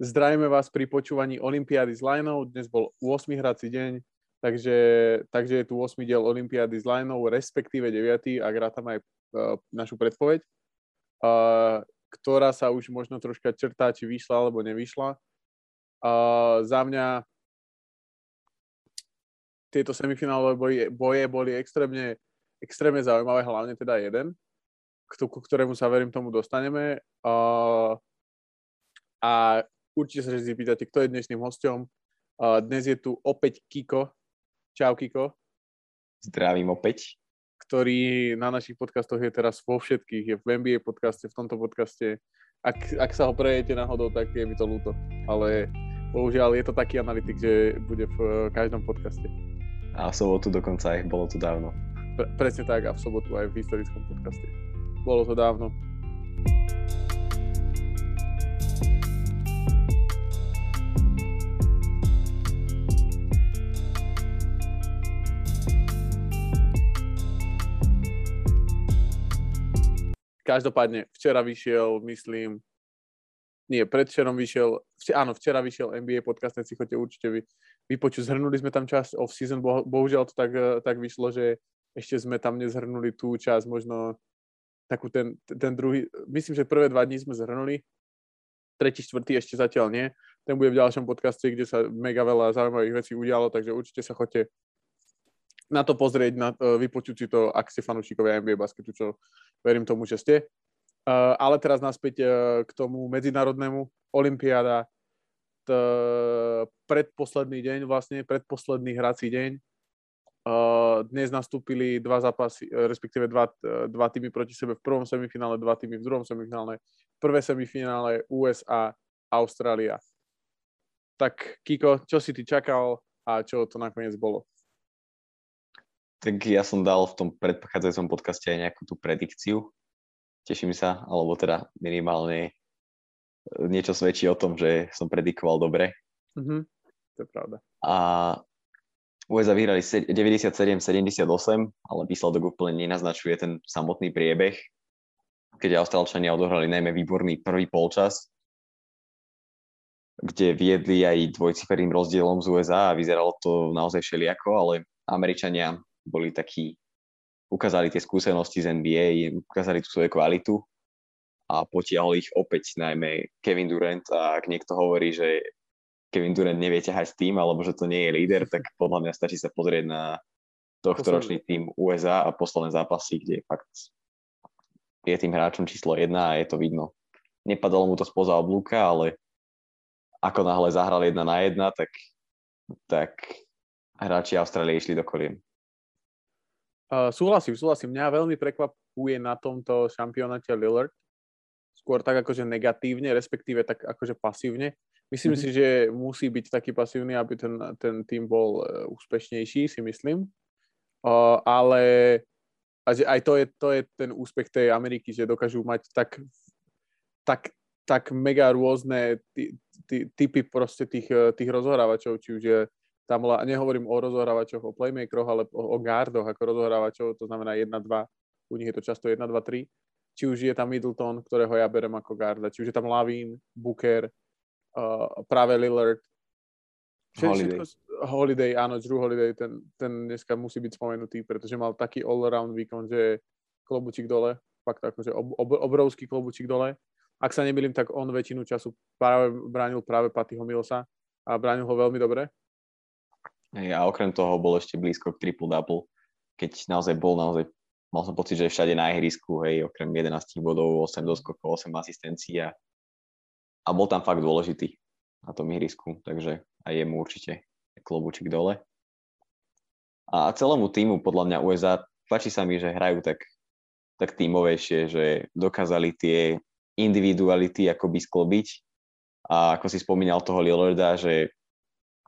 Zdravíme vás pri počúvaní Olympiády s Linou. Dnes bol 8. hrací deň, takže, takže je tu 8. diel Olympiády s Linou, respektíve 9. ak rátam aj uh, našu predpoveď, uh, ktorá sa už možno troška črtá, či vyšla alebo nevyšla. Uh, za mňa tieto semifinálové boje, boje boli extrémne, extrémne zaujímavé, hlavne teda jeden, ku ktorému sa verím tomu dostaneme. Uh, a určite sa si pýtate, kto je dnešným hostom. Uh, dnes je tu opäť Kiko. Čau Kiko. Zdravím opäť. Ktorý na našich podcastoch je teraz vo všetkých. Je v NBA podcaste, v tomto podcaste. Ak, ak sa ho prejete náhodou, tak je mi to ľúto. Ale bohužiaľ je to taký analytik, že bude v každom podcaste. A v sobotu dokonca aj bolo to dávno. Pre, presne tak a v sobotu aj v historickom podcaste. Bolo to dávno. Každopádne, včera vyšiel, myslím, nie, predvčerom vyšiel, áno, včera vyšiel NBA podcast, si chodte určite vy, vypočuť. Zhrnuli sme tam časť off-season, bo, bohužiaľ to tak, tak vyšlo, že ešte sme tam nezhrnuli tú časť, možno takú ten, ten druhý, myslím, že prvé dva dní sme zhrnuli, tretí, štvrtý ešte zatiaľ nie. Ten bude v ďalšom podcaste, kde sa mega veľa zaujímavých vecí udialo, takže určite sa chodte na to pozrieť, na, e, vypočuť si to, ak ste fanúšikovia NBA basketu, čo verím tomu, že ste. Uh, ale teraz naspäť uh, k tomu medzinárodnému. Olympiáda, predposledný deň vlastne, predposledný hrací deň. Dnes nastúpili dva zápasy, respektíve dva, dva týmy proti sebe v prvom semifinále, dva týmy v druhom semifinále. Prvé semifinále USA, Austrália. Tak Kiko, čo si ty čakal a čo to nakoniec bolo? Tak ja som dal v tom predpochádzajúcom podcaste aj nejakú tú predikciu. Teším sa, alebo teda minimálne e, niečo svedčí o tom, že som predikoval dobre. Mm-hmm. To je pravda. A USA vyhrali 97-78, ale výsledok úplne nenaznačuje ten samotný priebeh, keď Austrálčania odohrali najmä výborný prvý polčas, kde viedli aj dvojciferným rozdielom z USA a vyzeralo to naozaj všelijako, ale Američania boli takí, ukázali tie skúsenosti z NBA, ukázali tú svoju kvalitu a potiahol ich opäť najmä Kevin Durant a ak niekto hovorí, že Kevin Durant nevie ťahať s tým, alebo že to nie je líder, tak podľa mňa stačí sa pozrieť na tohto ročný tým USA a posledné zápasy, kde fakt je tým hráčom číslo jedna a je to vidno. Nepadalo mu to spoza oblúka, ale ako náhle zahral jedna na jedna, tak, tak hráči Austrálie išli do kolien. Uh, súhlasím, súhlasím. Mňa veľmi prekvapuje na tomto šampionáte Lillard. Skôr tak akože negatívne, respektíve tak akože pasívne. Myslím mm-hmm. si, že musí byť taký pasívny, aby ten, ten tým bol uh, úspešnejší, si myslím. Uh, ale a že aj to je, to je ten úspech tej Ameriky, že dokážu mať tak, tak, tak mega rôzne ty, ty, typy proste tých, tých rozhrávačov, či už je tam nehovorím o rozohrávačoch, o playmakeroch, ale o, o guardoch ako rozohrávačov, to znamená 1-2, u nich je to často 1-2-3. Či už je tam Middleton, ktorého ja berem ako guarda, či už je tam Lavin, Booker, uh, práve Lillard. Holiday. Všetko, Holiday, áno, Drew Holiday, ten, ten dneska musí byť spomenutý, pretože mal taký all-around výkon, že klobučík dole, fakt akože ob, ob, obrovský klobučík dole. Ak sa nemýlim, tak on väčšinu času práve bránil práve Pattyho Milsa a bránil ho veľmi dobre. A okrem toho bol ešte blízko k triple-double, keď naozaj bol naozaj, mal som pocit, že všade na ihrisku, hej, okrem 11 bodov, 8 doskokov, 8 asistencií a, a bol tam fakt dôležitý na tom ihrisku, takže aj jemu určite klobúčik dole. A celému týmu podľa mňa USA páči sa mi, že hrajú tak, tak tímovejšie, že dokázali tie individuality akoby sklobiť a ako si spomínal toho Lillarda, že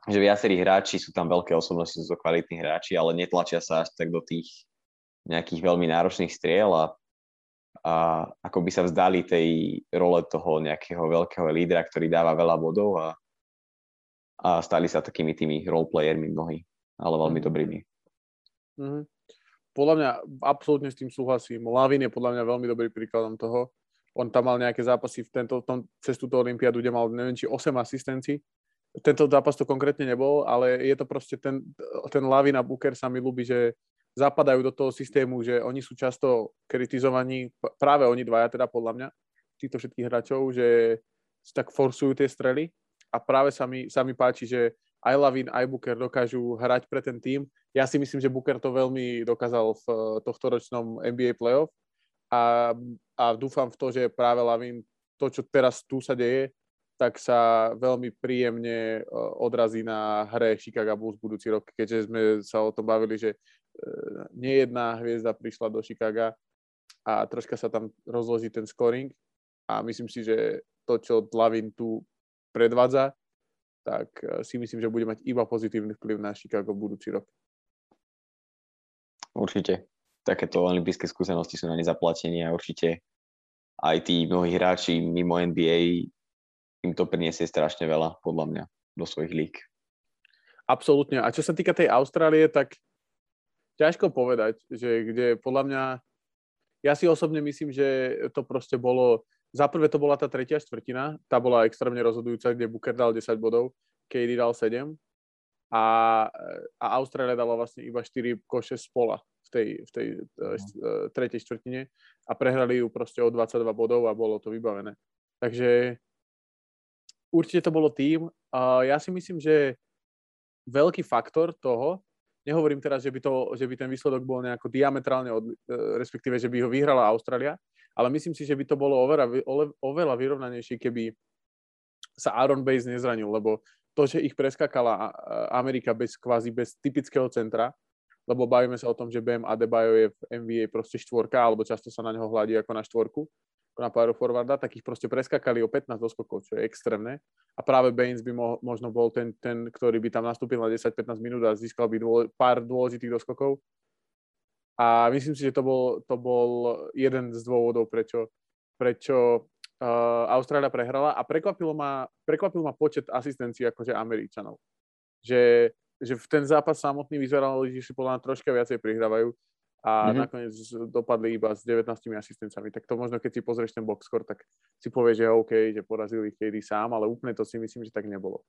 že viacerí hráči sú tam veľké osobnosti, sú to kvalitní hráči, ale netlačia sa až tak do tých nejakých veľmi náročných striel a, a ako by sa vzdali tej role toho nejakého veľkého lídra, ktorý dáva veľa bodov a, a stali sa takými tými roleplayermi mnohí, ale veľmi mm. dobrými. Mm-hmm. Podľa mňa absolútne s tým súhlasím. Lavin je podľa mňa veľmi dobrý príkladom toho. On tam mal nejaké zápasy v tento, tom, cez túto olympiádu, kde mal neviem, či 8 asistencií. Tento zápas to konkrétne nebol, ale je to proste ten, ten Lavina Booker sa mi ľúbi, že zapadajú do toho systému, že oni sú často kritizovaní, práve oni dvaja teda podľa mňa, týchto všetkých hráčov, že tak forsujú tie strely a práve sa mi, sa mi páči, že aj Lavin, aj Booker dokážu hrať pre ten tým. Ja si myslím, že Booker to veľmi dokázal v tohto ročnom NBA playoff a, a dúfam v to, že práve Lavin, to, čo teraz tu sa deje, tak sa veľmi príjemne odrazí na hre Chicago Bulls budúci rok, keďže sme sa o tom bavili, že e, nejedná hviezda prišla do Chicaga a troška sa tam rozloží ten scoring a myslím si, že to, čo Lavin tu predvádza, tak e, si myslím, že bude mať iba pozitívny vplyv na Chicago budúci rok. Určite takéto olympijské skúsenosti sú na ne zaplatení a určite aj tí mnohí hráči mimo NBA im to priniesie strašne veľa, podľa mňa, do svojich lík. Absolútne. A čo sa týka tej Austrálie, tak ťažko povedať, že kde podľa mňa, ja si osobne myslím, že to proste bolo, za prvé to bola tá tretia štvrtina, tá bola extrémne rozhodujúca, kde Booker dal 10 bodov, KD dal 7 a, a Austrália dala vlastne iba 4 koše z pola tej, v tej uh, tretej štvrtine a prehrali ju proste o 22 bodov a bolo to vybavené. Takže určite to bolo tým. Uh, ja si myslím, že veľký faktor toho, nehovorím teraz, že by, to, že by ten výsledok bol nejako diametrálne, od, uh, respektíve, že by ho vyhrala Austrália, ale myslím si, že by to bolo oveľa, oveľa vyrovnanejšie, keby sa Aaron Bates nezranil, lebo to, že ich preskakala Amerika bez kvázi bez typického centra, lebo bavíme sa o tom, že BM Adebayo je v NBA proste štvorka, alebo často sa na neho hľadí ako na štvorku, na power forwarda, tak ich proste preskakali o 15 doskokov, čo je extrémne. A práve Baines by mo- možno bol ten, ten, ktorý by tam nastúpil na 10-15 minút a získal by dô- pár dôležitých doskokov. A myslím si, že to bol, to bol jeden z dôvodov, prečo, prečo uh, Austrália prehrala a prekvapilo ma, prekvapil ma počet asistencií akože Američanov. Že že v ten zápas samotný vyzeral, že si podľa troška viacej prihrávajú a mm-hmm. nakoniec dopadli iba s 19 asistenciami. Tak to možno, keď si pozrieš ten box score, tak si povieš, že OK, že porazili KD sám, ale úplne to si myslím, že tak nebolo.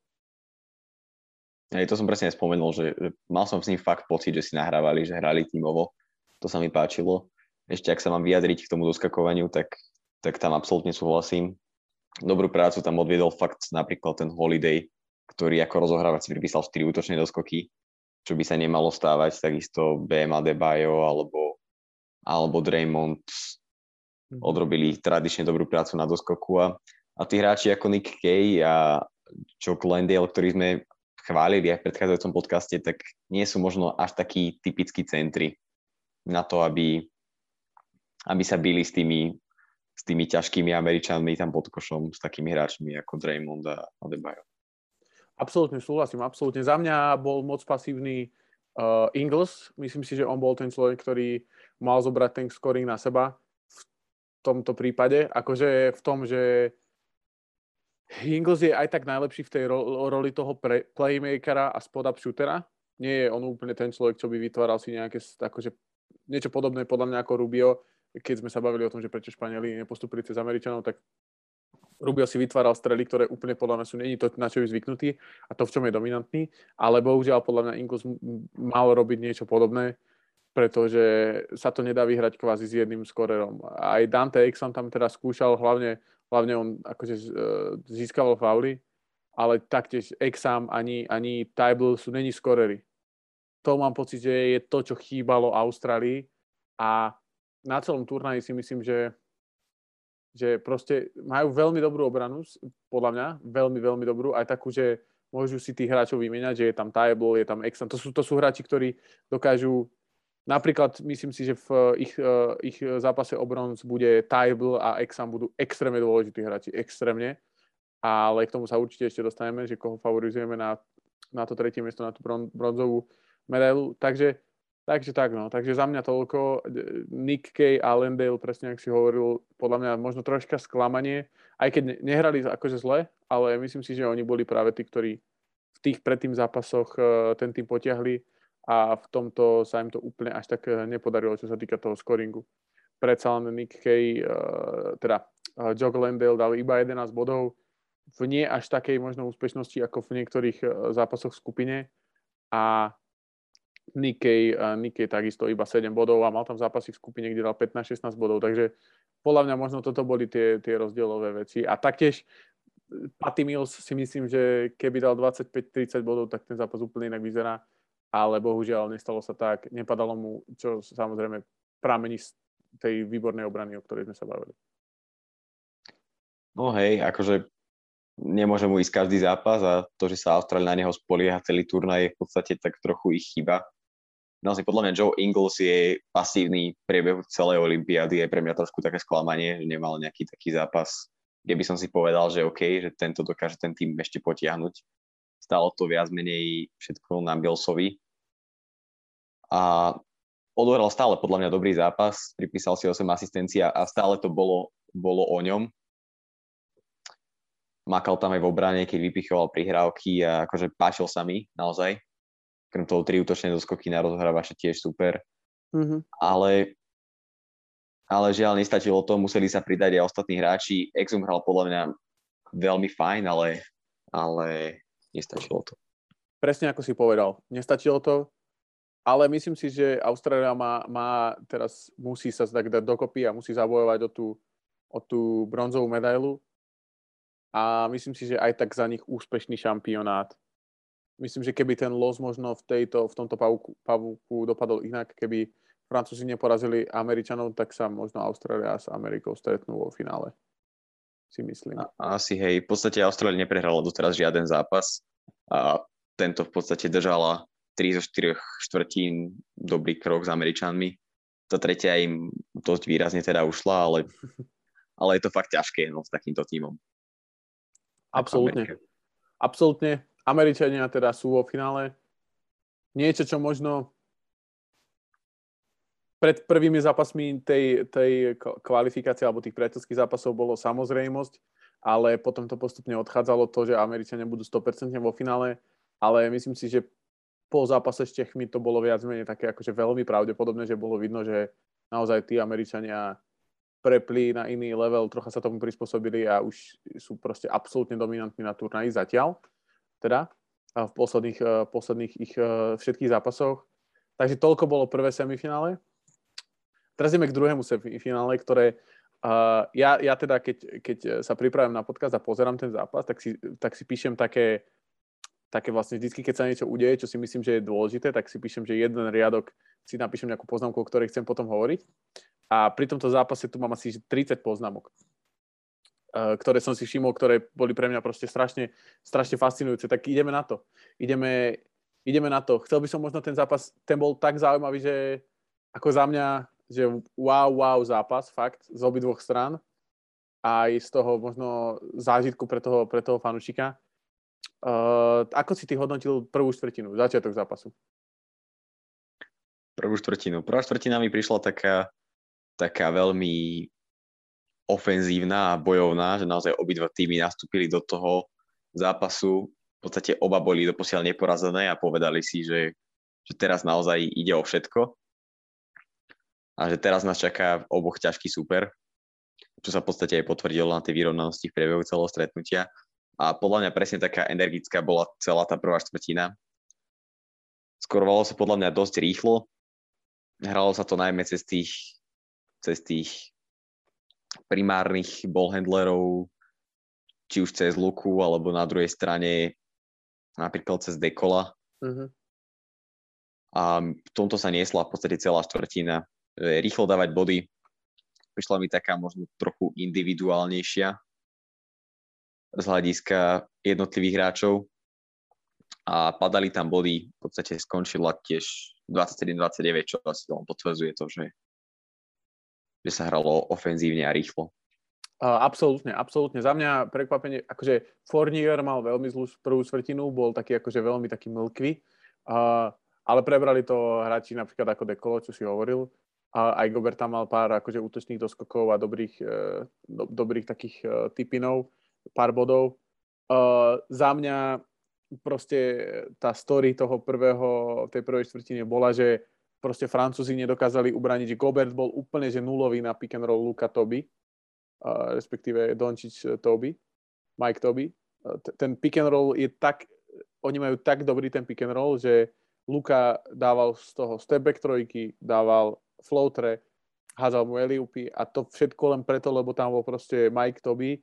Aj to som presne spomenul, že mal som s ním fakt pocit, že si nahrávali, že hrali tímovo. To sa mi páčilo. Ešte ak sa mám vyjadriť k tomu doskakovaniu, tak, tak tam absolútne súhlasím. Dobrú prácu tam odviedol fakt napríklad ten Holiday, ktorý ako rozohrávač si pripísal 4 útočné doskoky, čo by sa nemalo stávať, takisto BM Adebayo alebo, alebo Draymond mhm. odrobili tradične dobrú prácu na doskoku a, a tí hráči ako Nick Kay a Joe Glendale, ktorý sme chválili aj v predchádzajúcom podcaste, tak nie sú možno až takí typickí centri na to, aby, aby sa byli s tými, s tými ťažkými Američanmi tam pod košom, s takými hráčmi ako Draymond a Adebayo. Absolútne súhlasím, absolútne. Za mňa bol moc pasívny uh, Ingles. Myslím si, že on bol ten človek, ktorý mal zobrať ten scoring na seba v tomto prípade. Akože v tom, že Ingles je aj tak najlepší v tej ro- roli toho pre- playmakera a spot-up shootera. Nie je on úplne ten človek, čo by vytváral si nejaké akože, niečo podobné podľa mňa ako Rubio, keď sme sa bavili o tom, že prečo Španieli nepostupili cez Američanov, tak Rubio si vytváral strely, ktoré úplne podľa mňa sú není to, na čo je zvyknutý a to, v čom je dominantný, ale bohužiaľ podľa mňa Ingles mal robiť niečo podobné, pretože sa to nedá vyhrať kvázi s jedným skorerom. Aj Dante Exxon tam teraz skúšal, hlavne, hlavne on akože e, získaval fauly, ale taktiež Exam ani, ani Tybal sú není skorery. To mám pocit, že je to, čo chýbalo Austrálii a na celom turnaji si myslím, že že proste majú veľmi dobrú obranu, podľa mňa, veľmi, veľmi dobrú, aj takú, že môžu si tých hráčov vymieňať, že je tam Table, je tam Exxon, to sú, to sú hráči, ktorí dokážu, napríklad myslím si, že v ich, uh, ich zápase o bronz bude Table a Exxon budú extrémne dôležití hráči, extrémne, ale k tomu sa určite ešte dostaneme, že koho favorizujeme na, na to tretie miesto, na tú bron, bronzovú medailu, takže Takže tak, no. Takže za mňa toľko. Nick Kay a Lendale, presne ako si hovoril, podľa mňa možno troška sklamanie, aj keď nehrali akože zle, ale myslím si, že oni boli práve tí, ktorí v tých predtým zápasoch e, ten tým potiahli a v tomto sa im to úplne až tak e, nepodarilo, čo sa týka toho scoringu. Predsa len Nick Kay, e, teda Joe Landale dal iba 11 bodov v nie až takej možno úspešnosti ako v niektorých zápasoch v skupine a Nikkei, Nikkei takisto iba 7 bodov a mal tam zápasy v skupine, kde dal 15-16 bodov, takže podľa mňa možno toto boli tie, tie rozdielové veci. A taktiež Patty Mills si myslím, že keby dal 25-30 bodov, tak ten zápas úplne inak vyzerá, ale bohužiaľ nestalo sa tak, nepadalo mu, čo samozrejme pramení z tej výbornej obrany, o ktorej sme sa bavili. No hej, akože nemôže mu ísť každý zápas a to, že sa Austrália na neho spolieha celý turnaj je v podstate tak trochu ich chyba. Naozaj podľa mňa Joe Ingles je pasívny priebehu celej Olympiády, je pre mňa trošku také sklamanie, že nemal nejaký taký zápas, kde by som si povedal, že OK, že tento dokáže ten tým ešte potiahnuť. Stalo to viac menej všetko na Billsovi. A odohral stále podľa mňa dobrý zápas, pripísal si 8 asistencií a stále to bolo, bolo o ňom makal tam aj v obrane, keď vypichoval prihrávky a akože páčil sa mi naozaj. Krem toho tri útočné doskoky na rozhrávače tiež super. Mm-hmm. Ale, ale žiaľ nestačilo to, museli sa pridať aj ostatní hráči. Exum hral podľa mňa veľmi fajn, ale, ale nestačilo to. Presne ako si povedal, nestačilo to, ale myslím si, že Austrália má, má teraz musí sa tak dať dokopy a musí zabojovať o tú, o tú bronzovú medailu a myslím si, že aj tak za nich úspešný šampionát. Myslím, že keby ten los možno v, tejto, v tomto pavúku, pavúku dopadol inak, keby Francúzi neporazili Američanov, tak sa možno Austrália s Amerikou stretnú vo finále. Si myslím. A, asi hej, v podstate Austrália neprehrala doteraz žiaden zápas a tento v podstate držala 3 zo 4 štvrtín dobrý krok s Američanmi. Tá tretia im dosť výrazne teda ušla, ale, ale je to fakt ťažké no, s takýmto tímom. Absolútne. Absolútne. Američania teda sú vo finále. Niečo, čo možno pred prvými zápasmi tej, tej kvalifikácie alebo tých priateľských zápasov bolo samozrejmosť, ale potom to postupne odchádzalo to, že Američania budú 100% vo finále, ale myslím si, že po zápase s Čechmi to bolo viac menej také akože veľmi pravdepodobné, že bolo vidno, že naozaj tí Američania prepli na iný level, trocha sa tomu prispôsobili a už sú proste absolútne dominantní na turnaji zatiaľ, teda v posledných, e, posledných ich e, všetkých zápasoch. Takže toľko bolo prvé semifinále. Teraz ideme k druhému semifinále, ktoré uh, ja, ja teda, keď, keď sa pripravím na podcast a pozerám ten zápas, tak si, tak si píšem také, také vlastne vždy, keď sa niečo udeje, čo si myslím, že je dôležité, tak si píšem, že jeden riadok si napíšem nejakú poznámku, o ktorej chcem potom hovoriť. A pri tomto zápase tu mám asi 30 poznámok, ktoré som si všimol, ktoré boli pre mňa proste strašne, strašne fascinujúce. Tak ideme na to. Ideme, ideme na to. Chcel by som možno ten zápas, ten bol tak zaujímavý, že ako za mňa, že wow, wow zápas, fakt, z obidvoch stran. Aj z toho možno zážitku pre toho, pre toho fanušika. Uh, ako si ty hodnotil prvú štvrtinu, začiatok zápasu? Prvú štvrtinu. Prvá štvrtina mi prišla taká taká veľmi ofenzívna a bojovná, že naozaj obidva týmy nastúpili do toho zápasu. V podstate oba boli doposiaľ neporazené a povedali si, že, že teraz naozaj ide o všetko a že teraz nás čaká oboch ťažký super, čo sa v podstate aj potvrdilo na tej vyrovnanosti v priebehu celého stretnutia. A podľa mňa presne taká energická bola celá tá prvá štvrtina. Skorovalo sa podľa mňa dosť rýchlo. Hralo sa to najmä cez tých cez tých primárnych ballhandlerov, či už cez Luku, alebo na druhej strane napríklad cez Dekola. Uh-huh. A v tomto sa niesla v podstate celá štvrtina. Rýchlo dávať body. Prišla mi taká možno trochu individuálnejšia z hľadiska jednotlivých hráčov a padali tam body, v podstate skončila tiež 27-29, čo asi len potvrdzuje to, že že sa hralo ofenzívne a rýchlo. Absolútne, absolútne. Za mňa prekvapenie, akože Fournier mal veľmi zlú prvú svrtinu, bol taký akože veľmi taký mlkvý, uh, ale prebrali to hráči napríklad ako Dekolo, čo si hovoril. A aj Gobert tam mal pár akože útočných doskokov a dobrých, uh, do, dobrých takých uh, typinov, pár bodov. Uh, za mňa proste tá story toho prvého, tej prvej štvrtine bola, že proste Francúzi nedokázali ubraniť, Gobert bol úplne že nulový na pick and roll Luka Toby uh, respektíve Dončič Toby, Mike Toby. Uh, ten pick and roll je tak, oni majú tak dobrý ten pick and roll, že Luka dával z toho stepback trojky, dával floatre, házal mu eliupy a to všetko len preto, lebo tam bol proste Mike Toby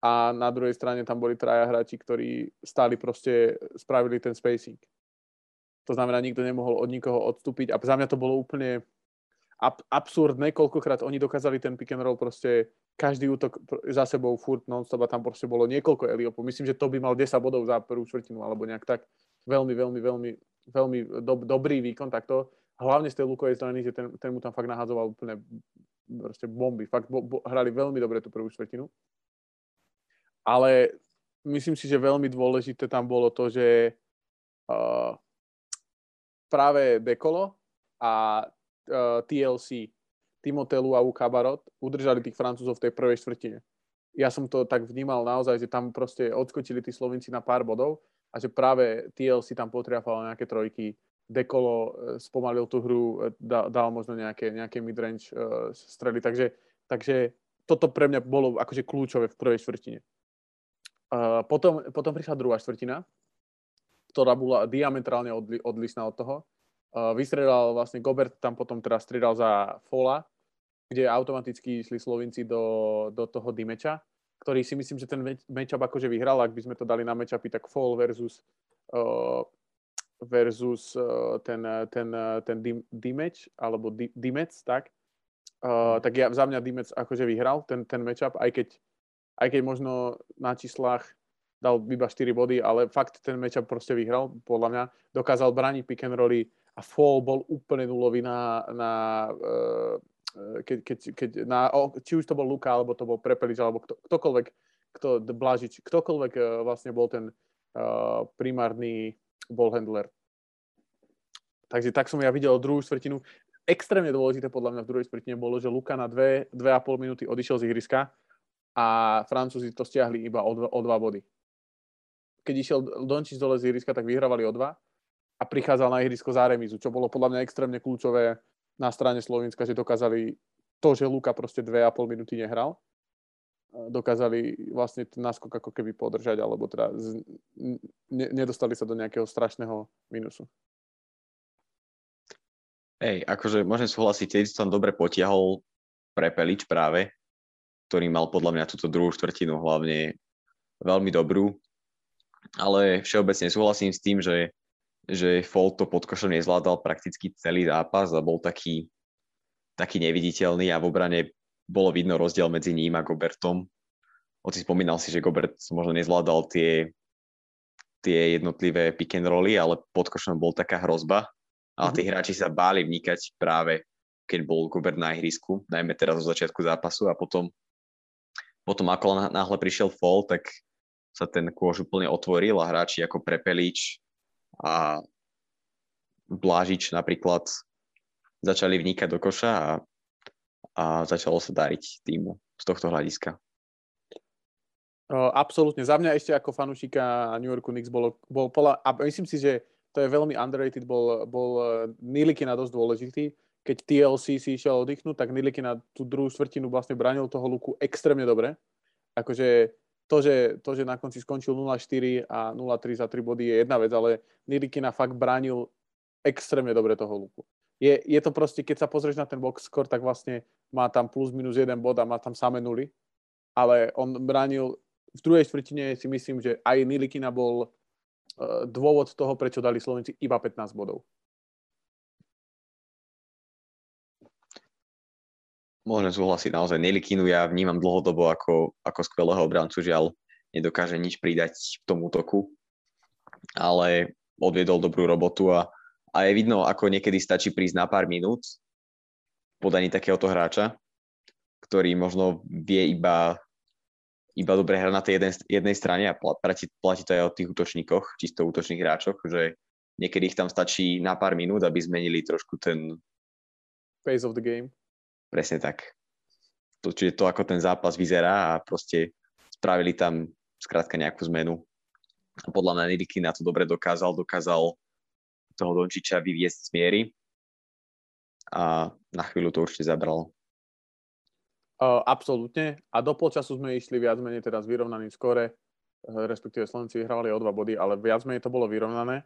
a na druhej strane tam boli traja hráči, ktorí stáli proste, spravili ten spacing. To znamená, nikto nemohol od nikoho odstúpiť a za mňa to bolo úplne ab- absurdné, koľkokrát oni dokázali ten pick and roll proste každý útok za sebou furt non-stop a tam proste bolo niekoľko Eliopov. Myslím, že to by mal 10 bodov za prvú štvrtinu alebo nejak tak. Veľmi, veľmi, veľmi, veľmi do, dobrý výkon takto. Hlavne z tej lukovej strany, že ten, ten mu tam fakt nahádzoval úplne proste bomby. Fakt bo, bo, hrali veľmi dobre tú prvú štvrtinu. Ale myslím si, že veľmi dôležité tam bolo to, že uh, práve Dekolo a uh, TLC Timotelu a Ukabarot udržali tých Francúzov v tej prvej štvrtine. Ja som to tak vnímal naozaj, že tam proste odskočili tí Slovenci na pár bodov a že práve TLC tam potriafalo nejaké trojky, Dekolo e, spomalil tú hru, e, dal možno nejaké, nejaké midrange uh, strely, takže, takže toto pre mňa bolo akože kľúčové v prvej štvrtine. Uh, potom, potom prišla druhá štvrtina, ktorá bola diametrálne odli, odlišná od toho. Uh, vystredal vlastne Gobert tam potom teraz stredal za Fola, kde automaticky išli Slovinci do, do toho dimeča, ktorý si myslím, že ten matchup akože vyhral, ak by sme to dali na matchupy, tak Fall versus uh, versus uh, ten, ten, ten Dimec, alebo Dimec, tak, uh, tak ja, za mňa Dimec akože vyhral ten, ten matchup, aj keď, aj keď možno na číslach dal iba 4 body, ale fakt ten matchup proste vyhral, podľa mňa. Dokázal brániť pick and rolly a Fall bol úplne nulový na, na uh, keď, keď, keď na, či už to bol Luka, alebo to bol Prepelič, alebo kto, ktokoľvek, kto, Blažič, ktokoľvek uh, vlastne bol ten uh, primárny ball handler. Takže tak som ja videl druhú štvrtinu. Extrémne dôležité podľa mňa v druhej štvrtine bolo, že Luka na 2, 2,5 minúty odišiel z ihriska a Francúzi to stiahli iba o 2, o dva body. Keď išiel Dončič dole z ihriska, tak vyhrávali o 2 a prichádzal na ihrisko za remizu, čo bolo podľa mňa extrémne kľúčové na strane Slovenska, že dokázali to, že Luka proste 2,5 minúty nehral, dokázali vlastne ten náskok ako keby podržať, alebo teda z, ne, nedostali sa do nejakého strašného minusu. Hej, akože môžem súhlasiť, keď som dobre potiahol Prepelič práve, ktorý mal podľa mňa túto druhú štvrtinu hlavne veľmi dobrú, ale všeobecne súhlasím s tým, že že Fold to pod košom nezvládal prakticky celý zápas a bol taký, taký neviditeľný a v obrane bolo vidno rozdiel medzi ním a Gobertom. Oci spomínal si, že Gobert možno nezvládal tie, tie jednotlivé pick and rolly, ale pod košom bol taká hrozba a tí mhm. hráči sa báli vnikať práve keď bol Gobert na ihrisku, najmä teraz zo začiatku zápasu a potom, potom ako náhle prišiel fall, tak sa ten kôž úplne otvoril a hráči ako Prepelič, a Blážič napríklad začali vnikať do koša a, a začalo sa dariť týmu z tohto hľadiska. Absolútne. Za mňa ešte ako fanúšika New Yorku Knicks bolo, bol pola, a myslím si, že to je veľmi underrated, bol, bol e, Nilikina dosť dôležitý. Keď TLC si išiel oddychnúť, tak Nilikina tú druhú štvrtinu vlastne bránil toho luku extrémne dobre. Akože to, že, to, že na konci skončil 0-4 a 0-3 za 3 body je jedna vec, ale Nirikina fakt bránil extrémne dobre toho luku. Je, je to proste, keď sa pozrieš na ten box score, tak vlastne má tam plus minus jeden bod a má tam samé nuly, ale on bránil v druhej štvrtine si myslím, že aj Nilikina bol uh, dôvod toho, prečo dali Slovenci iba 15 bodov. Môžem súhlasiť, naozaj Nelikinu ja vnímam dlhodobo ako, ako skvelého obrancu, žiaľ nedokáže nič pridať v tom útoku, ale odviedol dobrú robotu a, a je vidno, ako niekedy stačí prísť na pár minút podaní takéhoto hráča, ktorý možno vie iba, iba dobre hrať na tej jeden, jednej strane a platí, platí to aj o tých útočníkoch, čisto útočných hráčoch, že niekedy ich tam stačí na pár minút, aby zmenili trošku ten pace of the game Presne tak. To, čiže to, ako ten zápas vyzerá a proste spravili tam skrátka nejakú zmenu. A podľa mňa Nidiky na to dobre dokázal, dokázal toho Dončiča vyviesť z miery a na chvíľu to určite zabral. Uh, absolútne. A do polčasu sme išli viac menej teraz vyrovnaný skore, uh, respektíve Slovenci vyhrávali o dva body, ale viac menej to bolo vyrovnané.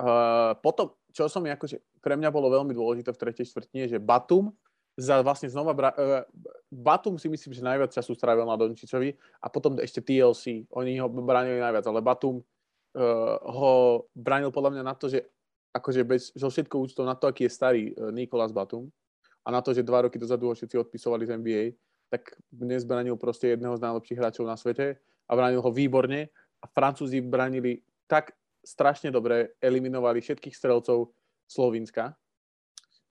Uh, potom, čo som akože, pre mňa bolo veľmi dôležité v tretej štvrtine, že Batum za vlastne znova, bra- uh, Batum si myslím, že najviac času strávil na Dončičovi a potom ešte TLC, oni ho bránili najviac, ale Batum uh, ho bránil podľa mňa na to, že akože bez, so všetkou úctou na to, aký je starý uh, Nikolas Batum, a na to, že dva roky dozadu ho všetci odpisovali z NBA, tak dnes bránil proste jedného z najlepších hráčov na svete a bránil ho výborne. A Francúzi bránili tak strašne dobre, eliminovali všetkých strelcov Slovinska,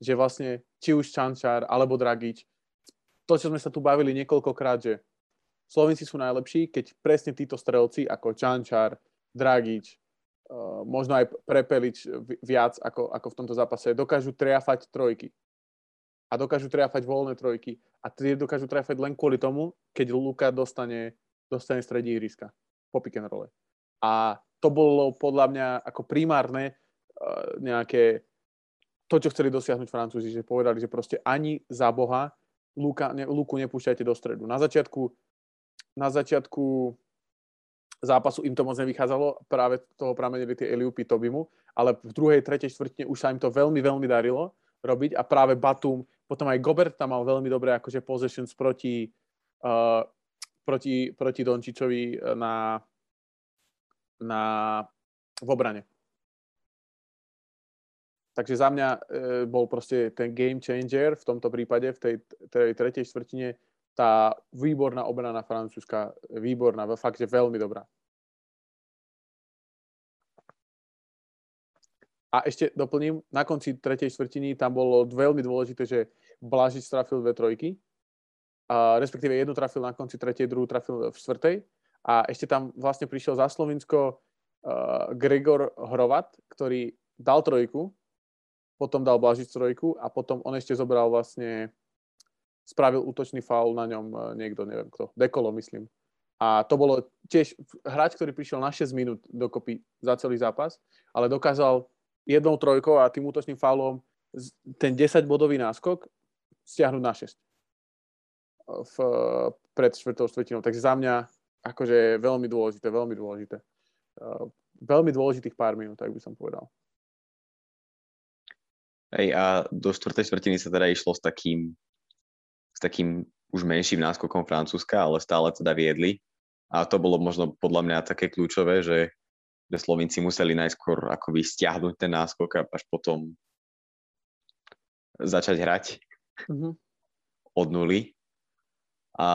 že vlastne či už Čančar alebo Dragič, to, čo sme sa tu bavili niekoľkokrát, že Slovenci sú najlepší, keď presne títo strelci ako Čančar, Dragič, uh, možno aj Prepelič viac ako, ako v tomto zápase, dokážu triafať trojky a dokážu trafať voľné trojky. A tie dokážu trafať len kvôli tomu, keď Luka dostane, dostane stredí ihriska po pick and role. A to bolo podľa mňa ako primárne uh, nejaké to, čo chceli dosiahnuť Francúzi, že povedali, že proste ani za Boha Luka, ne, Luku nepúšťajte do stredu. Na začiatku, na začiatku zápasu im to moc nevychádzalo, práve toho pramenili tie Eliupy Tobimu, ale v druhej, tretej štvrtine už sa im to veľmi, veľmi darilo robiť a práve Batum potom aj Gobert tam mal veľmi dobré akože possessions proti, uh, proti, proti Dončičovi na, na, v obrane. Takže za mňa e, bol proste ten game changer v tomto prípade, v tej, tej tretej štvrtine, tá výborná obrana francúzska, výborná, fakt, že veľmi dobrá. A ešte doplním, na konci tretej štvrtiny tam bolo veľmi dôležité, že Blažič trafil dve trojky, a respektíve jednu trafil na konci tretej, druhú trafil v štvrtej. A ešte tam vlastne prišiel za Slovinsko uh, Gregor Hrovat, ktorý dal trojku, potom dal Blažič trojku a potom on ešte zobral vlastne, spravil útočný faul na ňom uh, niekto, neviem kto, Dekolo myslím. A to bolo tiež hráč, ktorý prišiel na 6 minút dokopy za celý zápas, ale dokázal jednou trojkou a tým útočným faulom ten 10-bodový náskok stiahnuť na 6 v, pred štvrtou štvrtinou. Takže za mňa akože veľmi dôležité, veľmi dôležité. Veľmi dôležitých pár minút, tak by som povedal. Hej, a do štvrtej štvrtiny sa teda išlo s takým, s takým už menším náskokom Francúzska, ale stále teda viedli. A to bolo možno podľa mňa také kľúčové, že že Slovinci museli najskôr akoby stiahnuť ten náskok a až potom začať hrať mm-hmm. od nuly. A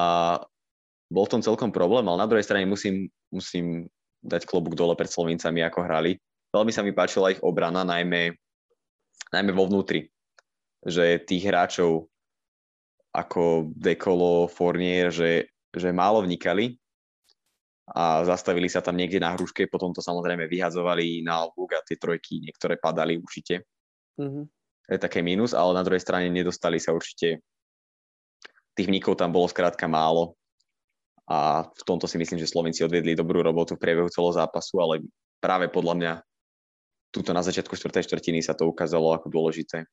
bol tom celkom problém, ale na druhej strane musím, musím dať klobúk dole pred Slovincami, ako hrali. Veľmi sa mi páčila ich obrana, najmä, najmä vo vnútri. Že tých hráčov ako Dekolo, Fournier, že, že málo vnikali a zastavili sa tam niekde na hruške, potom to samozrejme vyhadzovali na lúk a tie trojky niektoré padali určite. Mm-hmm. To je také mínus, ale na druhej strane nedostali sa určite tých vnikov tam bolo skrátka málo a v tomto si myslím, že Slovenci odvedli dobrú robotu v priebehu celého zápasu, ale práve podľa mňa tuto na začiatku 4. štvrtiny sa to ukázalo ako dôležité.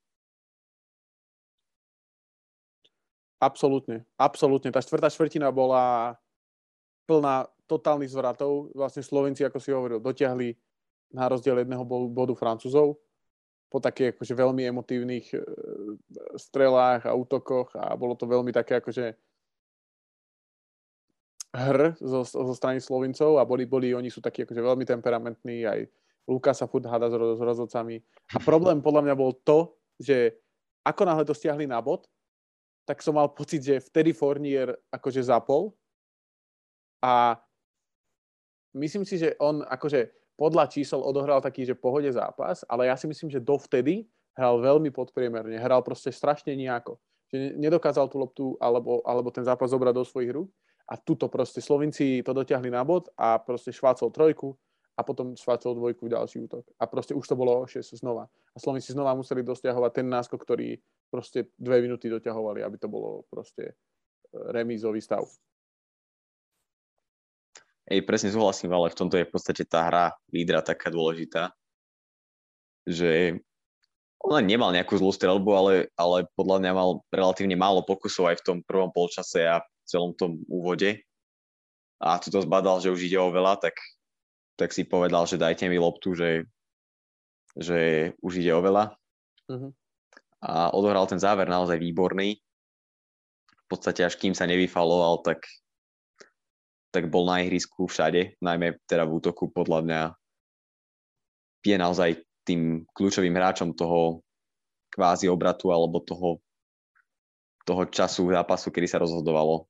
Absolútne, absolútne. Tá štvrtá štvrtina bola plná totálnych zvratov. Vlastne Slovenci, ako si hovoril, dotiahli na rozdiel jedného bodu Francúzov po takých akože veľmi emotívnych e, strelách a útokoch a bolo to veľmi také akože hr zo, zo strany Slovincov a boli, boli, oni sú takí akože veľmi temperamentní, aj Luka sa furt hada s, s rozhodcami. A problém podľa mňa bol to, že ako náhle to stiahli na bod, tak som mal pocit, že vtedy Fournier akože zapol a myslím si, že on akože podľa čísel odohral taký, že pohode zápas, ale ja si myslím, že dovtedy hral veľmi podpriemerne, hral proste strašne nejako. Že nedokázal tú loptu alebo, alebo ten zápas zobrať do svojich rúk a tuto proste Slovinci to dotiahli na bod a proste švácol trojku a potom švácol dvojku ďalší útok. A proste už to bolo 6 znova. A Slovenci znova museli dosiahovať ten náskok, ktorý proste dve minúty doťahovali, aby to bolo proste e, remízový stav. Ej, presne súhlasím, ale v tomto je v podstate tá hra lídra taká dôležitá, že On nemal nejakú zlú strelbu, ale, ale podľa mňa mal relatívne málo pokusov aj v tom prvom polčase a v celom tom úvode. A tu to zbadal, že už ide o veľa, tak, tak si povedal, že dajte mi loptu, že, že už ide o veľa. Uh-huh. A odohral ten záver naozaj výborný. V podstate až kým sa nevyfaloval, tak, tak bol na ihrisku všade, najmä teda v útoku podľa mňa je naozaj tým kľúčovým hráčom toho kvázi obratu alebo toho, toho času zápasu, kedy sa rozhodovalo.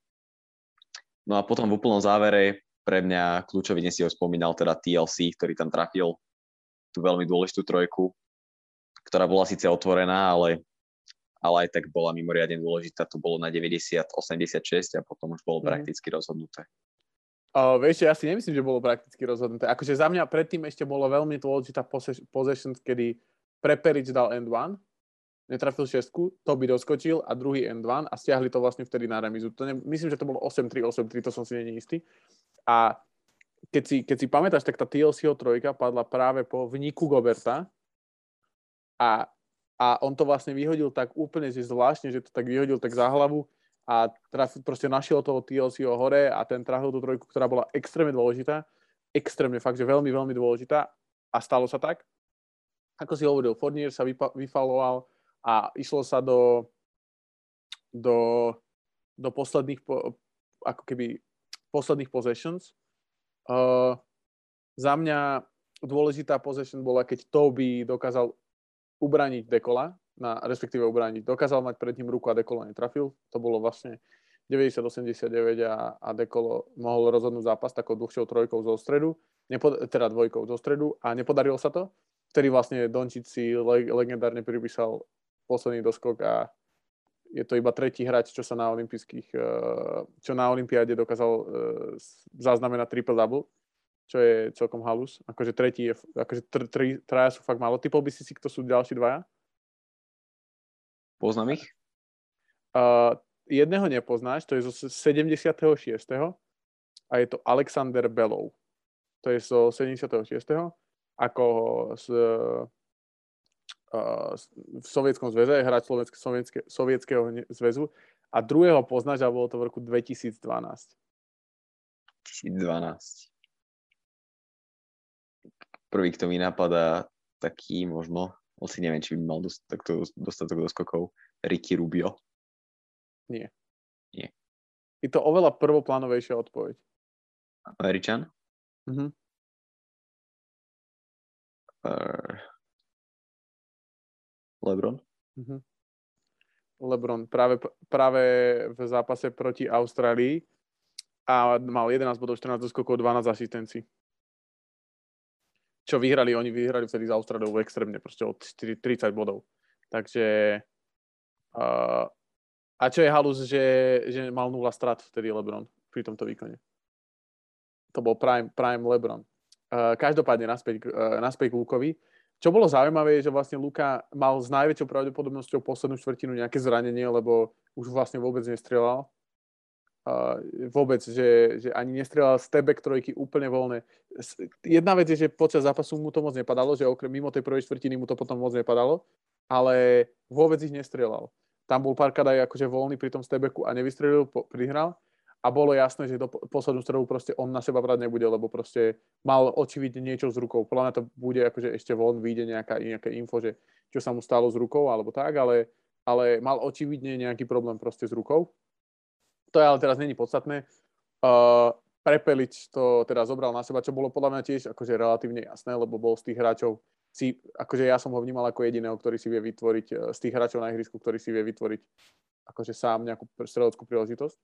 No a potom v úplnom závere pre mňa kľúčový, dnes si ho spomínal, teda TLC, ktorý tam trafil tú veľmi dôležitú trojku, ktorá bola síce otvorená, ale, ale aj tak bola mimoriadne dôležitá. To bolo na 90-86 a potom už bolo mm. prakticky rozhodnuté. Uh, vieš, ja si nemyslím, že bolo prakticky rozhodnuté. Akože za mňa predtým ešte bolo veľmi dôležitá possession, kedy Preperič dal end one, netrafil šestku, to by doskočil a druhý end one a stiahli to vlastne vtedy na remizu. To ne, myslím, že to bolo 8-3, 8-3, to som si není istý. A keď si, keď si pamätáš, tak tá TLCO trojka padla práve po vniku Goberta a, a on to vlastne vyhodil tak úplne, zvláštne, že to tak vyhodil tak za hlavu a traf, proste našiel toho TLC hore a ten trafil tú trojku, ktorá bola extrémne dôležitá, extrémne fakt, že veľmi, veľmi dôležitá a stalo sa tak. Ako si hovoril, Fournier sa vypa- vyfaloval a išlo sa do, do, do posledných, po, ako keby posledných possessions. Uh, za mňa dôležitá possession bola, keď Toby dokázal ubraniť Dekola, na, respektíve ubrániť. Dokázal mať pred ním ruku a Dekolo netrafil. To bolo vlastne 90-89 a, a Dekolo mohol rozhodnúť zápas takou dlhšou trojkou zo stredu, nepod, teda dvojkou zo stredu a nepodarilo sa to. Vtedy vlastne Dončiť si leg, legendárne pripísal posledný doskok a je to iba tretí hráč, čo sa na olympijských, eh, čo na olympiáde dokázal eh, zaznamenať triple double, čo je celkom halus. Akože tretí je, akože tr, tr, traja sú fakt málo. Typol by si si, kto sú ďalší dvaja? Poznám ich? Uh, jedného nepoznáš, to je zo 76. a je to Alexander Belov. To je zo 76. ako z, v Sovietskom zväze, hráč Sovietske, Sovietskeho zväzu. A druhého poznáš a bolo to v roku 2012. 2012. Prvý, kto mi napadá, taký možno si neviem, či by mal takto dostatok doskokov. Ricky Rubio. Nie. Nie. Je to oveľa prvoplánovejšia odpoveď. Američan? Mhm. Uh, Lebron? Mhm. Lebron práve, práve v zápase proti Austrálii a mal 11 bodov, 14 doskokov, 12 asistencií čo vyhrali, oni vyhrali vtedy z Austrálou extrémne, proste od 4, 30 bodov. Takže uh, a čo je halus, že, že mal 0 strat vtedy LeBron pri tomto výkone. To bol prime, prime LeBron. Uh, každopádne naspäť, uh, naspäť k Lukovi. Čo bolo zaujímavé, je, že vlastne Luka mal s najväčšou pravdepodobnosťou poslednú štvrtinu nejaké zranenie, lebo už vlastne vôbec nestrelal Uh, vôbec, že, že ani nestrelal stebek trojky úplne voľné. Jedna vec je, že počas zápasu mu to moc nepadalo, že okrem mimo tej prvej štvrtiny mu to potom moc nepadalo, ale vôbec ich nestrelal. Tam bol párkrát aj akože voľný pri tom stebeku a nevystrelil, prihral a bolo jasné, že do poslednú strelu proste on na seba brať nebude, lebo proste mal očividne niečo s rukou. Podľa mňa to bude akože ešte von, vyjde nejaká, nejaké info, že čo sa mu stalo s rukou alebo tak, ale, ale mal očividne nejaký problém proste s rukou to ale teraz není podstatné. Uh, Prepelič to teda zobral na seba, čo bolo podľa mňa tiež akože relatívne jasné, lebo bol z tých hráčov, si, akože ja som ho vnímal ako jediného, ktorý si vie vytvoriť, uh, z tých hráčov na ihrisku, ktorý si vie vytvoriť akože sám nejakú streleckú príležitosť.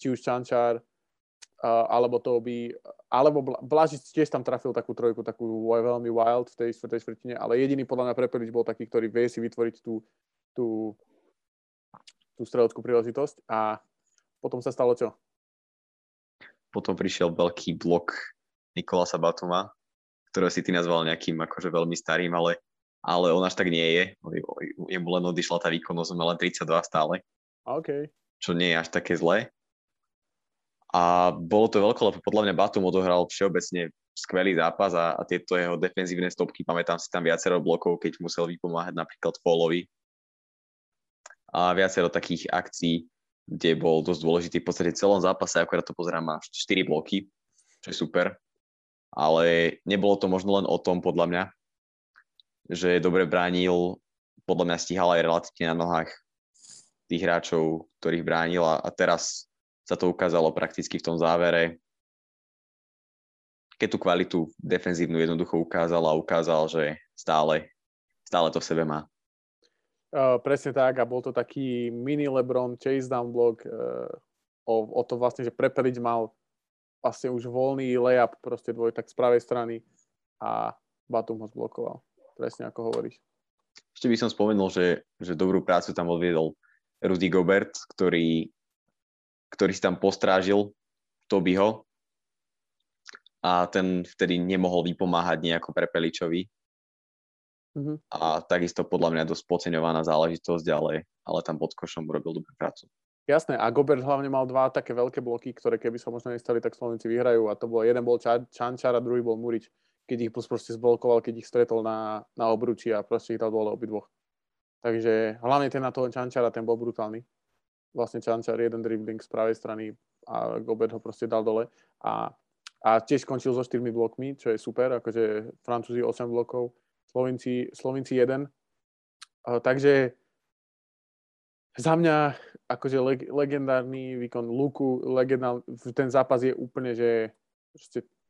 Či už Čančár, uh, alebo to by, alebo Blažic tiež tam trafil takú trojku, takú veľmi wild v tej štvrtej štvrtine, ale jediný podľa mňa Prepelič bol taký, ktorý vie si vytvoriť tú, tú, tú streleckú príležitosť a potom sa stalo čo? Potom prišiel veľký blok Nikolasa Batuma, ktorého si ty nazval nejakým akože veľmi starým, ale, ale on až tak nie je. Jemu len odišla tá výkonnosť, má len 32 stále. OK. Čo nie je až také zlé. A bolo to veľko, lebo podľa mňa Batum odohral všeobecne skvelý zápas a, a tieto jeho defenzívne stopky, pamätám si tam viacero blokov, keď musel vypomáhať napríklad Fallovi. A viacero takých akcií, kde bol dosť dôležitý v podstate celom zápase, akorát to pozerám, má 4 bloky, čo je super. Ale nebolo to možno len o tom, podľa mňa, že dobre bránil, podľa mňa stíhal aj relatívne na nohách tých hráčov, ktorých bránil a, a teraz sa to ukázalo prakticky v tom závere, keď tú kvalitu defenzívnu jednoducho ukázal a ukázal, že stále, stále to v sebe má. Uh, presne tak a bol to taký mini LeBron chase down block uh, o, o to vlastne, že prepeliť mal vlastne už voľný layup proste dvoj tak z pravej strany a Batum ho zblokoval. Presne ako hovoríš. Ešte by som spomenul, že, že dobrú prácu tam odviedol Rudy Gobert, ktorý ktorý si tam postrážil Tobyho a ten vtedy nemohol vypomáhať nejako Prepeličovi. Mm-hmm. A takisto podľa mňa dosť podceňovaná záležitosť, ale, ale tam pod košom robil dobrú prácu. Jasné, a Gobert hlavne mal dva také veľké bloky, ktoré keby sa možno nestali, tak Slovenci vyhrajú. A to bolo, jeden bol Čančar a druhý bol Murič, keď ich proste zblokoval, keď ich stretol na, na obruči a proste ich dal dole obidvoch. Takže hlavne ten na toho Čančara, ten bol brutálny vlastne Čančar jeden dribbling z pravej strany a Gobert ho proste dal dole a, a tiež skončil so 4 blokmi, čo je super, akože Francúzi 8 blokov, Slovinci, Slovinci 1. Uh, takže za mňa akože leg, legendárny výkon Luku, legendár, ten zápas je úplne, že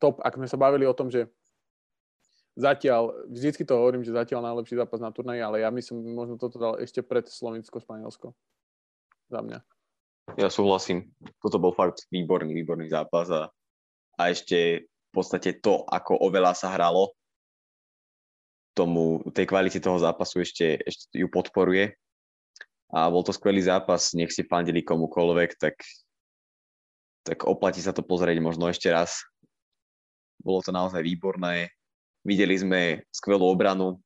top. Ak sme sa bavili o tom, že zatiaľ, vždycky to hovorím, že zatiaľ najlepší zápas na turnaji, ale ja myslím, možno toto dal ešte pred Slovinsko-Španielsko za mňa. Ja súhlasím. Toto bol fakt výborný, výborný zápas a, a ešte v podstate to, ako oveľa sa hralo, tomu, tej kvalite toho zápasu ešte, ešte ju podporuje. A bol to skvelý zápas, nech ste fandili komukoľvek, tak, tak oplatí sa to pozrieť možno ešte raz. Bolo to naozaj výborné. Videli sme skvelú obranu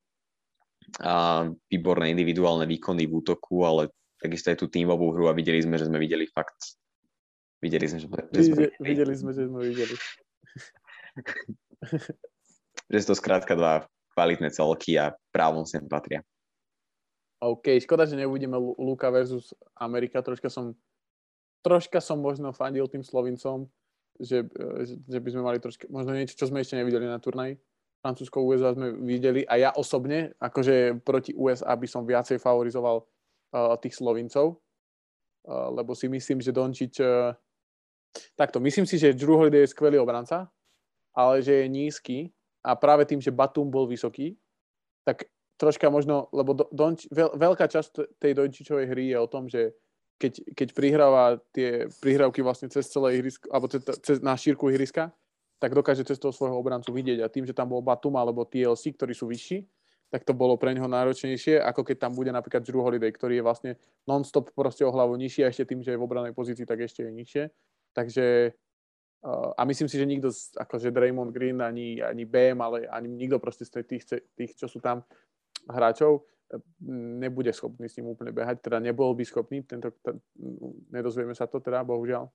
a výborné individuálne výkony v útoku, ale takisto aj tú tímovú hru a videli sme, že sme videli fakt videli sme, že sme, že sme videli. videli sme, že sme videli. že sú to skrátka dva kvalitné celky a právom sem patria. OK, škoda, že neuvidíme Luka versus Amerika. Troška som, troška som možno fandil tým Slovincom, že, že by sme mali troška, možno niečo, čo sme ešte nevideli na turnaji. Francúzsko USA sme videli a ja osobne, akože proti USA by som viacej favorizoval tých Slovincov, lebo si myslím, že Dončič... E, takto, myslím si, že Drew Holiday je skvelý obranca, ale že je nízky a práve tým, že Batum bol vysoký, tak troška možno, lebo Donč, veľ, veľká časť tej Dončičovej hry je o tom, že keď, keď prihráva tie prihrávky vlastne cez celé ihrisko, alebo cez, cez, na šírku ihriska, tak dokáže cez toho svojho obrancu vidieť. A tým, že tam bol Batum alebo TLC, ktorí sú vyšší, tak to bolo pre neho náročnejšie, ako keď tam bude napríklad Drew Holiday, ktorý je vlastne non-stop proste o hlavu nižší a ešte tým, že je v obranej pozícii, tak ešte je nižšie. Takže uh, a myslím si, že nikto, akože Draymond Green, ani, ani Bam, ale ani nikto proste z tých, tých, čo sú tam hráčov, nebude schopný s ním úplne behať, teda nebol by schopný, tento, t- nedozvieme sa to teda, bohužiaľ.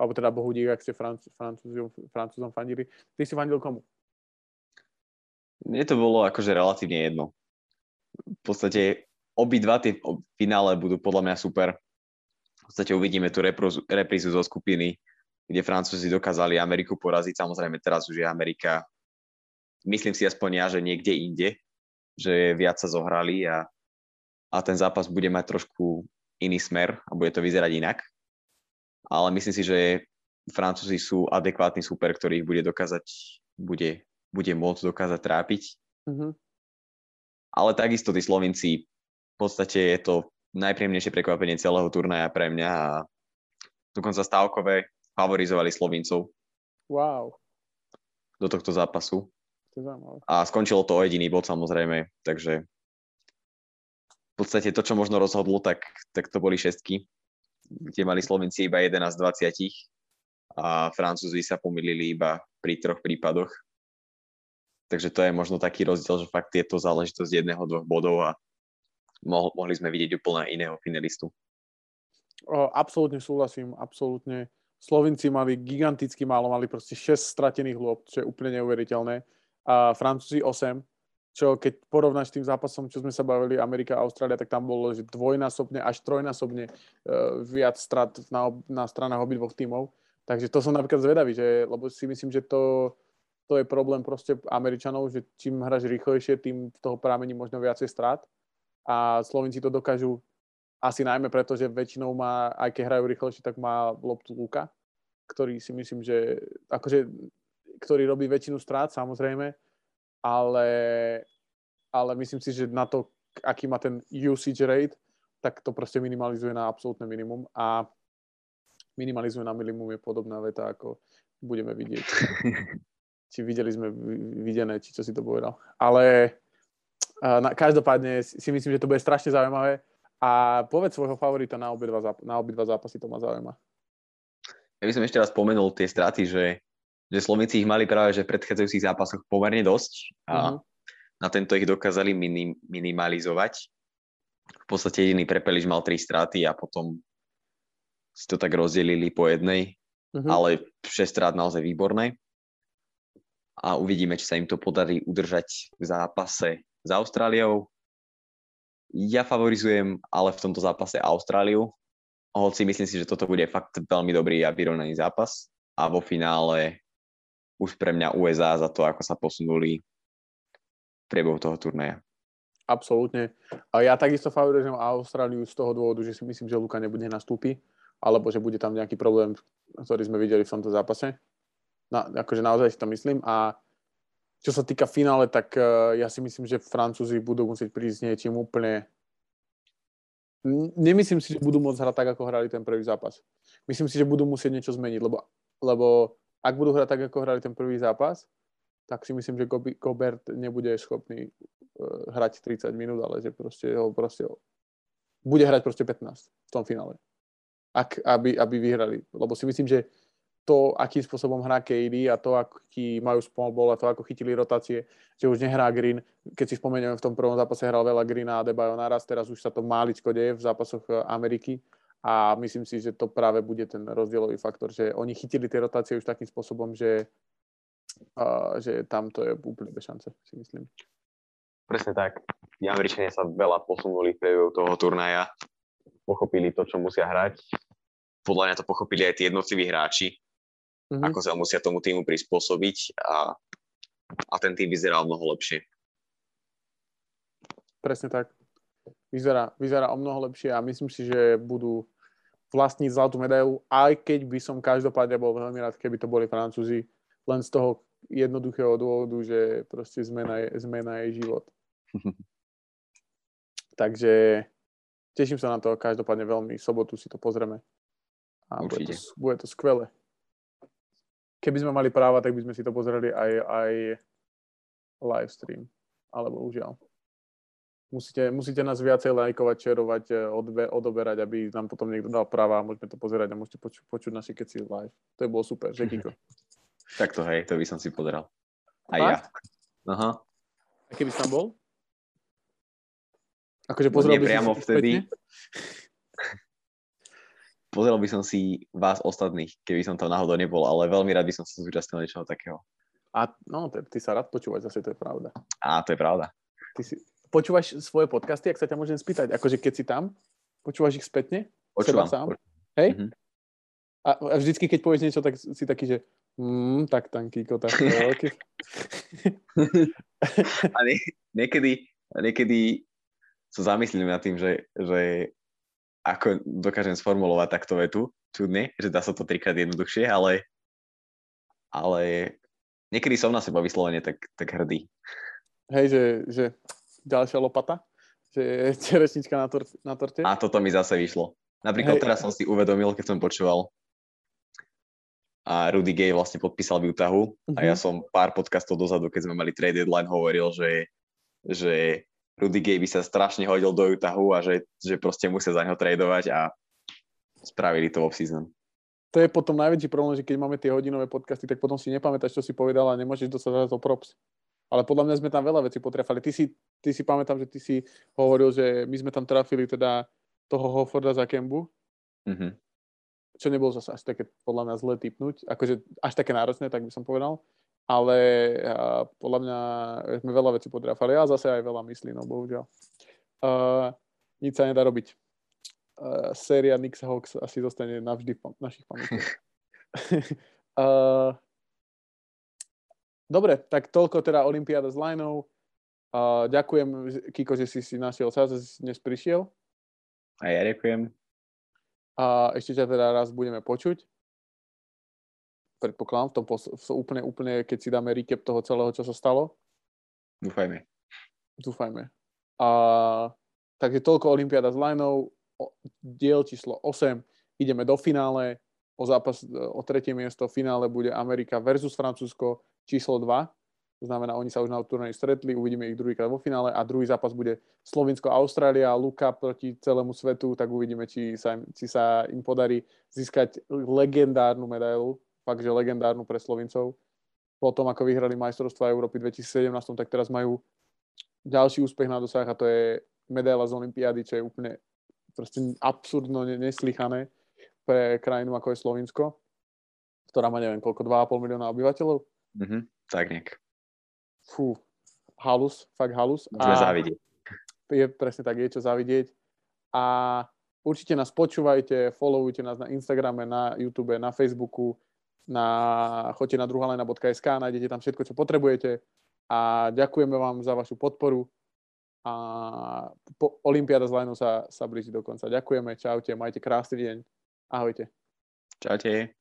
Alebo teda bohu dík, ak ste Francúzom, Francúzom fandili. Ty si fandil komu? Mne to bolo akože relatívne jedno. V podstate obidva tie finále budú podľa mňa super. V podstate uvidíme tú reprízu zo skupiny, kde Francúzi dokázali Ameriku poraziť. Samozrejme teraz už je Amerika, myslím si aspoň ja, že niekde inde, že viac sa zohrali a, a ten zápas bude mať trošku iný smer a bude to vyzerať inak. Ale myslím si, že Francúzi sú adekvátny super, ktorý ich bude dokázať, bude bude môcť dokázať trápiť. Mm-hmm. Ale takisto tí Slovinci, v podstate je to najpríjemnejšie prekvapenie celého turnaja pre mňa a dokonca stávkové favorizovali Slovincov. Wow. Do tohto zápasu. A skončilo to o jediný bod samozrejme, takže v podstate to, čo možno rozhodlo, tak, tak to boli šestky, kde mali Slovenci iba 11 z 20 a Francúzi sa pomýlili iba pri troch prípadoch. Takže to je možno taký rozdiel, že fakt je to záležitosť jedného, dvoch bodov a mohli sme vidieť úplne iného finalistu. O, absolútne súhlasím, absolútne. Slovinci mali giganticky málo, mali proste 6 stratených lôb, čo je úplne neuveriteľné. A Francúzi 8, čo keď porovnáš s tým zápasom, čo sme sa bavili, Amerika a Austrália, tak tam bolo že dvojnásobne až trojnásobne uh, viac strat na, na stranách obidvoch tímov. Takže to som napríklad zvedavý, že, lebo si myslím, že to, to je problém proste Američanov, že čím hráš rýchlejšie, tým v toho prámení možno viacej strát. A Slovenci to dokážu asi najmä preto, že väčšinou má, aj keď hrajú rýchlejšie, tak má loptu Luka, ktorý si myslím, že akože, ktorý robí väčšinu strát samozrejme, ale, ale myslím si, že na to, aký má ten usage rate, tak to proste minimalizuje na absolútne minimum a minimalizuje na minimum je podobná veta, ako budeme vidieť. či videli sme videné, či čo si to povedal. Ale na, každopádne si myslím, že to bude strašne zaujímavé a povedz svojho favorita na obidva, záp- na obidva zápasy, to ma zaujíma. Ja by som ešte raz spomenul tie straty, že, že Slovenci ich mali práve že v predchádzajúcich zápasoch pomerne dosť a uh-huh. na tento ich dokázali minim, minimalizovať. V podstate jediný Prepeliš mal tri straty a potom si to tak rozdelili po jednej, uh-huh. ale 6 strát naozaj výborné. A uvidíme, či sa im to podarí udržať v zápase s Austráliou ja favorizujem ale v tomto zápase Austráliu, hoci myslím si, že toto bude fakt veľmi dobrý a vyrovnaný zápas a vo finále už pre mňa USA za to, ako sa posunuli v priebehu toho turnaja. Absolútne. A ja takisto favorizujem Austráliu z toho dôvodu, že si myslím, že Luka nebude nastúpi, alebo že bude tam nejaký problém, ktorý sme videli v tomto zápase. Na, akože naozaj si to myslím. A čo sa týka finále, tak uh, ja si myslím, že Francúzi budú musieť prísť niečím úplne... Nemyslím si, že budú môcť hrať tak, ako hrali ten prvý zápas. Myslím si, že budú musieť niečo zmeniť, lebo, lebo ak budú hrať tak, ako hrali ten prvý zápas, tak si myslím, že Gobert nebude schopný uh, hrať 30 minút, ale že proste ho proste bude hrať proste 15 v tom finále. Ak, aby, aby vyhrali. Lebo si myslím, že to, akým spôsobom hrá KD a to, aký majú small a to, ako chytili rotácie, že už nehrá Green. Keď si spomenieme, v tom prvom zápase hral veľa Greena a Debajo naraz, teraz už sa to máličko deje v zápasoch e, Ameriky a myslím si, že to práve bude ten rozdielový faktor, že oni chytili tie rotácie už takým spôsobom, že, uh, že tam to je úplne bez šance, si myslím. Presne tak. Tí Američania sa veľa posunuli v toho turnaja, pochopili to, čo musia hrať. Podľa mňa to pochopili aj tí jednotliví hráči, mm-hmm. ako sa musia tomu týmu prispôsobiť a, a ten tým vyzerá o mnoho lepšie. Presne tak. Vyzerá, vyzerá o mnoho lepšie a myslím si, že budú vlastniť zlatú medailu, aj keď by som každopádne bol veľmi rád, keby to boli Francúzi, len z toho jednoduchého dôvodu, že proste zmena je, zmena je život. Takže teším sa na to, každopádne veľmi, sobotu si to pozrieme. A bude to, bude to skvelé keby sme mali práva, tak by sme si to pozreli aj, aj live stream. Ale bohužiaľ. Musíte, musíte nás viacej lajkovať, čerovať, eh, odbe, odoberať, aby nám potom niekto dal práva a môžeme to pozerať a môžete poču, počuť naši keci live. To je bolo super, že Kiko? tak to hej, to by som si pozeral. A ja. Aha. A keby si tam bol? Akože pozrel no, by priamo vtedy. Pozrel by som si vás ostatných, keby som tam náhodou nebol, ale veľmi rád by som sa zúčastnil niečoho takého. A no, ty, ty sa rád počúvaš, zase to je pravda. Á, to je pravda. Ty si, počúvaš svoje podcasty, ak sa ťa môžem spýtať, akože keď si tam, počúvaš ich spätne? Počúvam. Sám? Hej? Mm-hmm. A, a vždycky, keď povieš niečo, tak si taký, že mm, tak tam Kiko, tak veľký. a nie, niekedy, niekedy sa zamyslím nad tým, že, že ako dokážem sformulovať takto vetu, čudne, že dá sa to trikrát jednoduchšie, ale, ale niekedy som na seba vyslovene tak, tak hrdý. Hej, že, že ďalšia lopata? Že je čerešnička na, tor- na torte? A toto mi zase vyšlo. Napríklad Hej. teraz som si uvedomil, keď som počúval a Rudy Gay vlastne podpísal v Utahu uh-huh. a ja mhm. som pár podcastov dozadu, keď sme mali trade deadline, hovoril, že, že Rudy Gay by sa strašne hodil do Utahu a že, že proste musia za neho tradovať a spravili to off-season. To je potom najväčší problém, že keď máme tie hodinové podcasty, tak potom si nepamätáš, čo si povedal a nemôžeš dostať za to props. Ale podľa mňa sme tam veľa vecí potrefali. Ty si, ty si pamätám, že ty si hovoril, že my sme tam trafili teda toho Hofforda za Kembu. Mm-hmm. čo nebolo zase až také podľa mňa zle typnúť, akože až také náročné, tak by som povedal, ale uh, podľa mňa sme veľa vecí podrafali a zase aj veľa myslí, no bohužiaľ. Uh, nič sa nedá robiť. Uh, séria Nix Hawks asi zostane navždy v našich pamätiach. uh, dobre, tak toľko teda Olympiáda s Lineou. Uh, ďakujem, Kiko, že si si našiel čas, že si dnes prišiel. A ja ďakujem. A ešte ťa teda raz budeme počuť. Predpokladám, v tom pos- v úplne, úplne, keď si dáme recap toho celého, čo sa stalo. Dúfajme. Dúfajme. A, takže toľko Olympiáda s Lineou, diel číslo 8. Ideme do finále. O zápas, o tretie miesto v finále bude Amerika versus Francúzsko číslo 2 to znamená, oni sa už na turnaji stretli, uvidíme ich druhýkrát vo finále a druhý zápas bude Slovinsko-Austrália, Luka proti celému svetu, tak uvidíme, či sa, či sa im podarí získať legendárnu medailu, fakt, že legendárnu pre Slovincov. Potom, ako vyhrali majstrovstvá Európy 2017, tak teraz majú ďalší úspech na dosah a to je medaila z Olympiády, čo je úplne proste absurdno neslychané pre krajinu ako je Slovinsko, ktorá má neviem koľko, 2,5 milióna obyvateľov. Mm-hmm, tak nejak fú, halus, fakt halus. Môžeme závidieť. Je presne tak, je čo závidieť. A určite nás počúvajte, followujte nás na Instagrame, na YouTube, na Facebooku, na, choďte na druhalena.sk, nájdete tam všetko, čo potrebujete a ďakujeme vám za vašu podporu a po, Olympiáda z Lajnu sa, sa blíži do konca. Ďakujeme, čaute, majte krásny deň. Ahojte. Čaute.